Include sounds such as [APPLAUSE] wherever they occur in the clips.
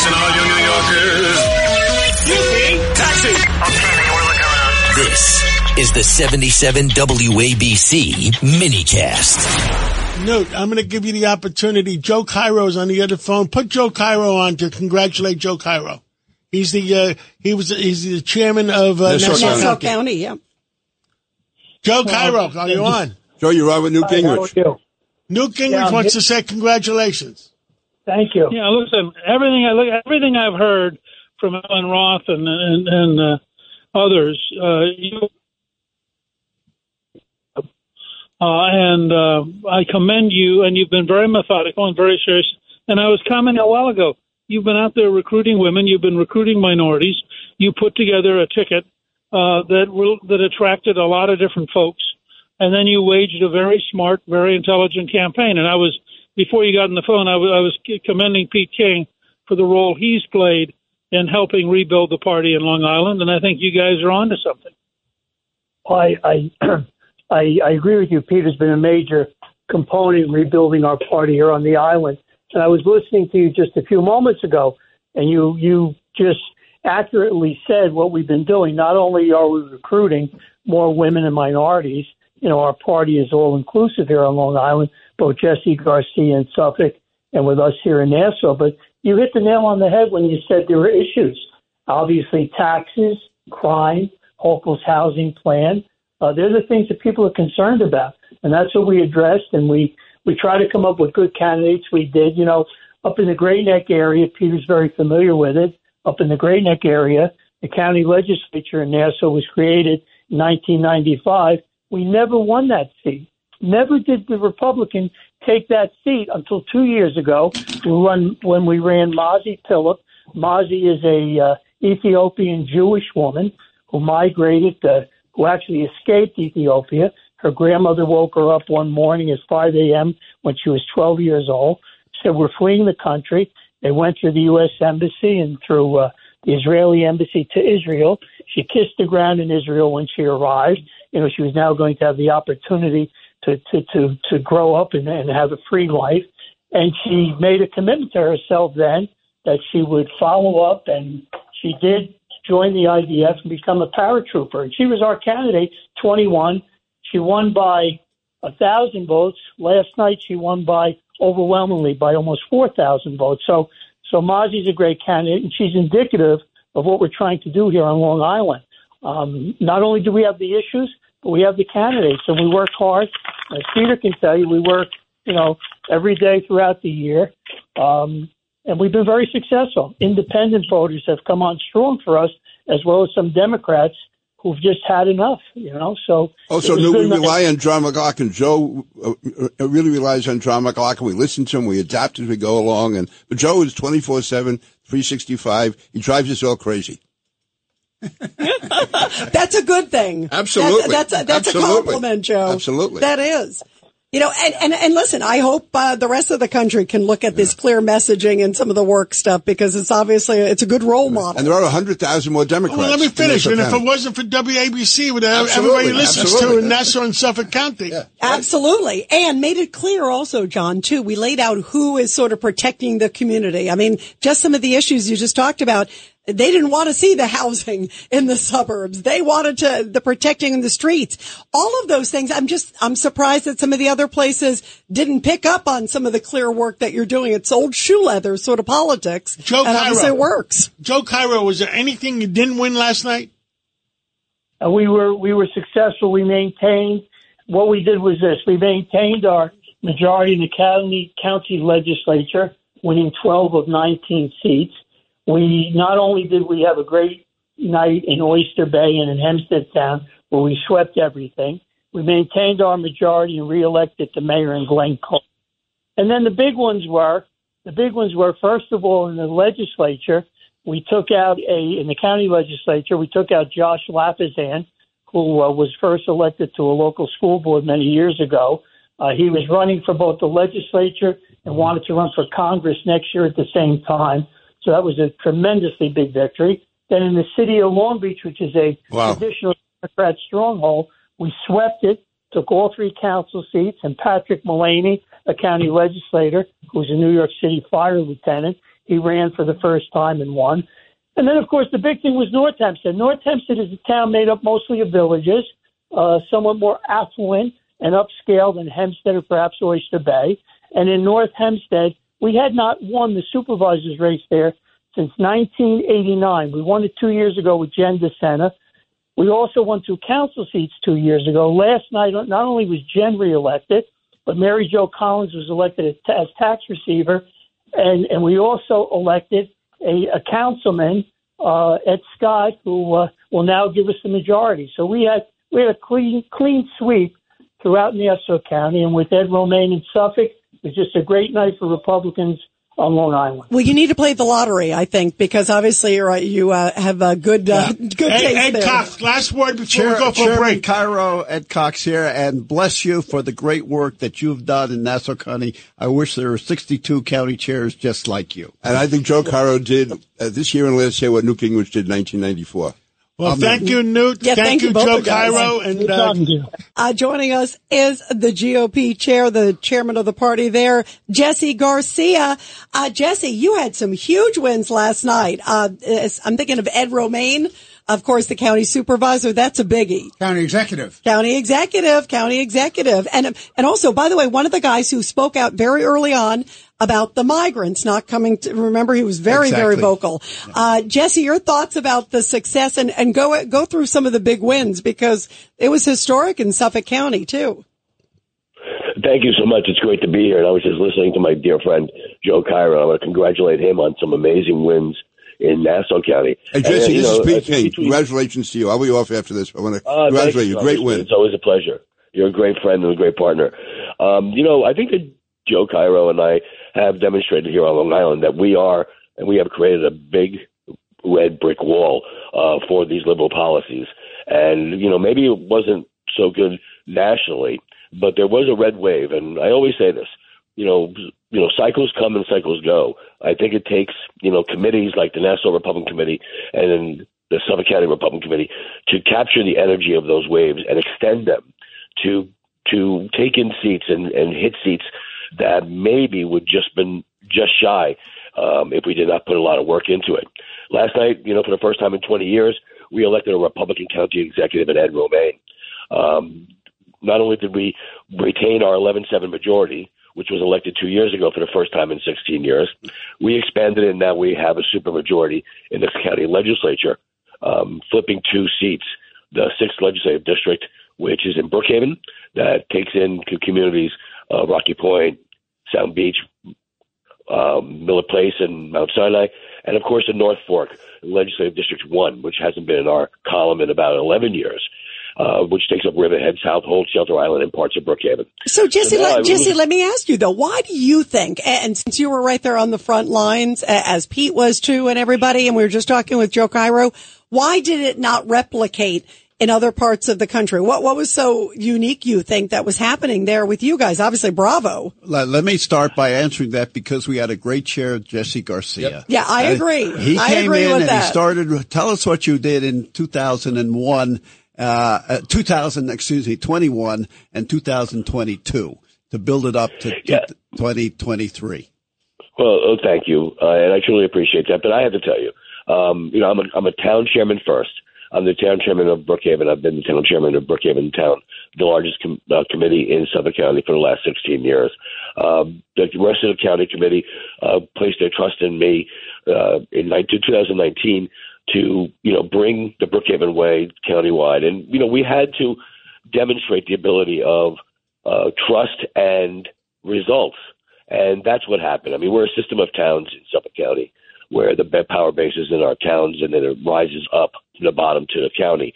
Listen, all you New Yorkers. Taxi! This is the 77 WABC minicast. Newt, I'm going to give you the opportunity. Joe Cairo's on the other phone. Put Joe Cairo on to congratulate Joe Cairo. He's the uh, he was he's the chairman of uh, Nassau Nassau County. County. County, yeah. Joe Cairo, are you on? Joe, you're on with Newt Hi, how are Gingrich. you? Newt Gingrich Yeah, wants hit- to say congratulations. Thank you. Yeah, listen, everything I look, everything I've heard from Ellen Roth and and, and uh, others, uh, you, uh, and uh, I commend you, and you've been very methodical and very serious. And I was commenting a while ago. You've been out there recruiting women. You've been recruiting minorities. You put together a ticket uh, that will, that attracted a lot of different folks, and then you waged a very smart, very intelligent campaign. And I was before you got on the phone, I was, I was commending Pete King for the role he's played in helping rebuild the party in Long Island, and I think you guys are onto something. I, I, [CLEARS THROAT] I, I agree with you. Peter's been a major component in rebuilding our party here on the island. And I was listening to you just a few moments ago, and you, you just accurately said what we've been doing. Not only are we recruiting more women and minorities, you know, our party is all inclusive here on Long Island, both Jesse Garcia in Suffolk and with us here in Nassau. But you hit the nail on the head when you said there were issues. Obviously, taxes, crime, Hochul's housing plan. Uh, they're the things that people are concerned about, and that's what we addressed. And we we try to come up with good candidates. We did, you know, up in the Great Neck area. Peter's very familiar with it. Up in the Great Neck area, the county legislature in Nassau was created in 1995. We never won that seat. Never did the Republican take that seat until two years ago run, when we ran Mazi Pilip. Mazi is a uh, Ethiopian Jewish woman who migrated, uh, who actually escaped Ethiopia. Her grandmother woke her up one morning at 5 a.m. when she was 12 years old. Said, "We're fleeing the country." They went through the U.S. embassy and through uh, the Israeli embassy to Israel. She kissed the ground in Israel when she arrived. You know, she was now going to have the opportunity to to to, to grow up and, and have a free life. And she made a commitment to herself then that she would follow up, and she did join the IDF and become a paratrooper. And she was our candidate, 21. She won by a thousand votes. Last night she won by overwhelmingly by almost 4,000 votes. So, so Mazi's a great candidate, and she's indicative of what we're trying to do here on Long Island. Um, not only do we have the issues, but we have the candidates, and we work hard. As Peter can tell you, we work, you know, every day throughout the year, um, and we've been very successful. Independent voters have come on strong for us, as well as some Democrats who've just had enough, you know. So Also, it was we enough- rely on John McLaughlin. Joe uh, uh, really relies on John McLaughlin. We listen to him. We adapt as we go along. And but Joe is 24-7, 365. He drives us all crazy. [LAUGHS] That's a good thing. Absolutely. That's, that's, a, that's a compliment, Joe. Absolutely. That is. You know, and, and, and listen, I hope uh, the rest of the country can look at this clear messaging and some of the work stuff because it's obviously, it's a good role model. And there are 100,000 more Democrats. Well, let me finish. And if it wasn't for WABC, would have everybody listens absolutely. to in Nassau and Suffolk County. Absolutely. And made it clear also, John, too, we laid out who is sort of protecting the community. I mean, just some of the issues you just talked about. They didn't want to see the housing in the suburbs. They wanted to, the protecting in the streets. All of those things. I'm just, I'm surprised that some of the other places didn't pick up on some of the clear work that you're doing. It's old shoe leather sort of politics. Joe and obviously Cairo. it works. Joe Cairo, was there anything you didn't win last night? Uh, we were we were successful. We maintained what we did was this: we maintained our majority in the county county legislature, winning 12 of 19 seats. We not only did we have a great night in Oyster Bay and in Hempstead Town, where we swept everything. We maintained our majority and reelected the mayor in Glen Cove. And then the big ones were the big ones were first of all in the legislature, we took out a in the county legislature, we took out Josh Lafazan, who uh, was first elected to a local school board many years ago. Uh, he was running for both the legislature and wanted to run for Congress next year at the same time. So that was a tremendously big victory. Then in the city of Long Beach, which is a Wow. traditional Democrat stronghold, we swept it, took all three council seats, and Patrick Mullaney, a county legislator who's a New York City fire lieutenant, he ran for the first time and won. And then, of course, the big thing was North Hempstead. North Hempstead is a town made up mostly of villages, uh, somewhat more affluent and upscale than Hempstead or perhaps Oyster Bay. And in North Hempstead, we had not won the supervisor's race there since 1989. We won it two years ago with Jen DeSena. We also won two council seats two years ago. Last night, not only was Jen reelected, but Mary Jo Collins was elected as, tax receiver, and and we also elected a, a councilman, uh, Ed Scott, who uh, will now give us the majority. So we had we had a clean clean sweep throughout Nassau County, and with Ed Romaine in Suffolk, it was just a great night for Republicans on Long Island. Well, you need to play the lottery, I think, because obviously you're right, you uh, have a good uh, [LAUGHS] good Ed, taste Ed there. Cox, last word before Chair, we go for a Chairman break. Cairo, Ed Cox here, and bless you for the great work that you've done in Nassau County. I wish there were 62 county chairs just like you. And I think Joe Cairo did uh, this year and last year what Newt Gingrich did in 1994. Well, thank you, Newt. Yeah, thank you both Joe. Cairo. And uh, talking to you. Uh, joining us is the GOP chair, the chairman of the party there, Jesse Garcia. Uh, Jesse, you had some huge wins last night. Uh, I'm thinking of Ed Romaine, of course, the county supervisor. That's a biggie. County executive. County executive, county executive. And, and also, by the way, one of the guys who spoke out very early on about the migrants not coming to, remember he was very, very Exactly. vocal. Uh, Jesse, your thoughts about the success and, and go, go through some of the big wins because it was historic in Suffolk County too. Thank you so much. It's great to be here. And I was just listening to my dear friend Joe Cairo. I want to congratulate him on some amazing wins in Nassau County. Hey, Jesse, And, you this know, is Pete King. between- Congratulations to you. I'll be off after this. I want to Uh, congratulate thank you. Great much. win. It's always a pleasure. You're a great friend and a great partner. Um, you know, I think that Joe Cairo and I have demonstrated here on Long Island that we are, and we have created a big red brick wall uh, for these liberal policies. And, you know, maybe it wasn't so good nationally, but there was a red wave. And I always say this, you know, you know, cycles come and cycles go. I think it takes, you know, committees like the National Republican Committee and the Suffolk County Republican Committee to capture the energy of those waves and extend them to to take in seats and, and hit seats that maybe would just been just shy um, if we did not put a lot of work into it. Last night, you know, for the first time in 20 years, we elected a Republican county executive in Ed Romaine. Um, not only did we retain our 11-7 majority, which was elected two years ago for the first time in 16 years, we expanded and now we have a supermajority in the county legislature, um, flipping two seats. The sixth legislative district, which is in Brookhaven, that takes in communities uh, Rocky Point, Sound Beach, um, Miller Place, and Mount Sinai, and of course the North Fork Legislative District One, which hasn't been in our column in about 11 years. Uh, which takes up Riverhead, Southold, Shelter Island, and parts of Brookhaven. So Jesse, So let, Jesse, let me ask you though, why do you think, and since you were right there on the front lines, as Pete was too, and everybody, and we were just talking with Joe Cairo, why did it not replicate in other parts of the country? What, what was so unique you think that was happening there with you guys? Obviously, bravo. Let, let me start by answering that because we had a great chair, Jesse Garcia. Yeah, I Uh, agree. He I came agree in with and that. he started. Tell us what you did in 2001, uh, uh, 2000, excuse me, 21 and 2022 to build it up to Yeah. 2023. Well, oh, thank you, uh, and I truly appreciate that. But I have to tell you, um, you know, I'm a, I'm a town chairman first. I'm the town chairman of Brookhaven. I've been the town chairman of Brookhaven Town, the largest com- uh, committee in Suffolk County for the last 16 years. Um, the rest of the county committee uh, placed their trust in me uh, in 19, 2019 to, you know, bring the Brookhaven way countywide. And, you know, we had to demonstrate the ability of uh, trust and results. And that's what happened. I mean, we're a system of towns in Suffolk County where the power base is in our towns and then it rises up the bottom to the county.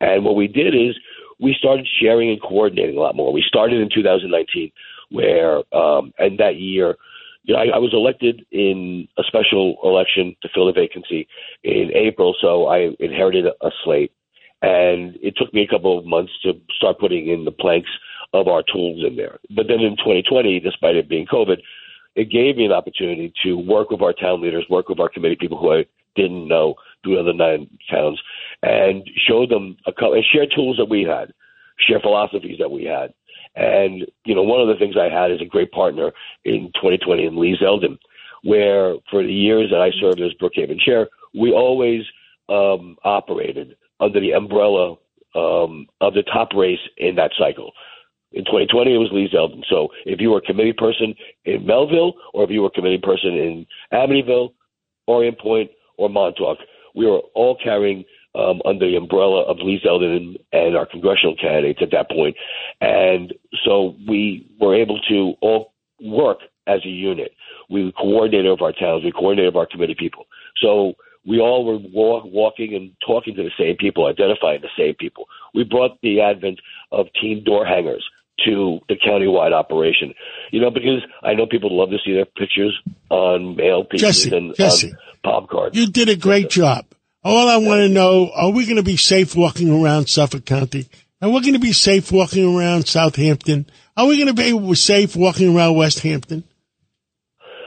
And what we did is we started sharing and coordinating a lot more. We started in 2019 where, um, and that year, you know, I, I was elected in a special election to fill a vacancy in April, so I inherited a slate. And it took me a couple of months to start putting in the planks of our tools in there. But then in 2020, despite it being COVID, it gave me an opportunity to work with our town leaders, work with our committee people who I didn't know other nine towns, and show them a couple, and share tools that we had, share philosophies that we had. And, you know, one of the things I had is a great partner in 2020 in Lee Zeldin. where for the years that I served as Brookhaven chair, we always um, operated under the umbrella um, of the top race in that cycle. In 2020, it was Lee Zeldin. So if you were a committee person in Melville, or if you were a committee person in Amityville, Orient Point, or Montauk, we were all carrying um, under the umbrella of Lee Zeldin and our congressional candidates at that point. And so we were able to all work as a unit. We coordinated of our towns, we coordinated of our committee people. So we all were walk, walking and talking to the same people, identifying the same people. We brought the advent of team door hangers to the countywide operation. You know, because I know people love to see their pictures on mail pieces Jesse, and Jesse. on palm cards. You did a great job. All I want to know, are we going to be safe walking around Suffolk County? Are we going to be safe walking around Southampton? Are we going to be safe walking around Westhampton?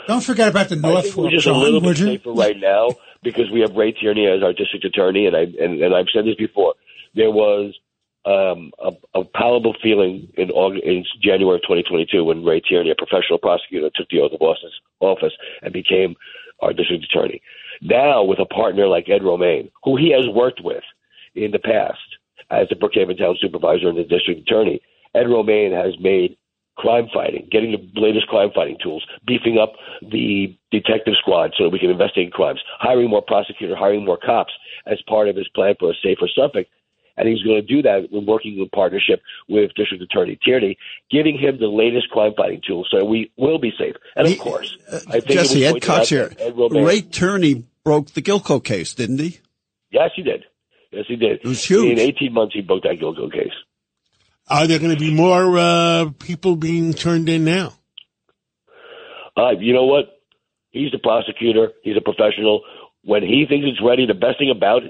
Don't forget about the I North think we're Fork, just a little bit safer right now because we have Ray Tierney as our district attorney, and I and, and I've said this before. There was um, a, a palatable feeling in August, in January of 2022 when Ray Tierney, a professional prosecutor, took the oath of office, office and became our district attorney. Now, with a partner like Ed Romaine, who he has worked with in the past as the Brookhaven Town Supervisor and the district attorney, Ed Romaine has made crime fighting, getting the latest crime fighting tools, beefing up the detective squad so that we can investigate crimes, hiring more prosecutors, hiring more cops as part of his plan for a safer Suffolk. And he's going to do that in working in partnership with District Attorney Tierney, giving him the latest crime fighting tools so we will be safe. And of course, I think Jesse, Ed pointed Cox here. that Ed Ray Tierney broke the Gilgo case, didn't he? Yes, he did. Yes, he did. It was huge. In 18 months, he broke that Gilgo case. Are there going to be more uh, people being turned in now? Uh, you know what? He's the prosecutor. He's a professional. When he thinks it's ready, the best thing about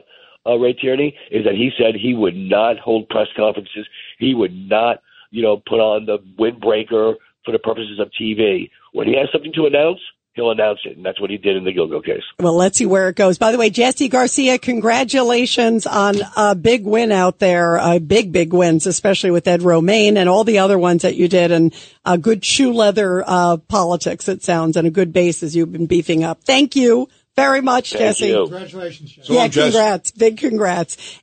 uh, Ray Tierney is that he said he would not hold press conferences. He would not, you know, put on the windbreaker for the purposes of TV. When he has something to announce, he'll announce it, and that's what he did in the Gilgo case. Well, let's see where it goes. By the way, Jesse Garcia, congratulations on a big win out there. Uh, big, big wins, especially with Ed Romaine and all the other ones that you did and a good shoe leather, uh, politics, it sounds, and a good base as you've been beefing up. Thank you very much, Thank Jesse. you. Congratulations, Jesse. So yeah, long, Jess. congrats. Big congrats.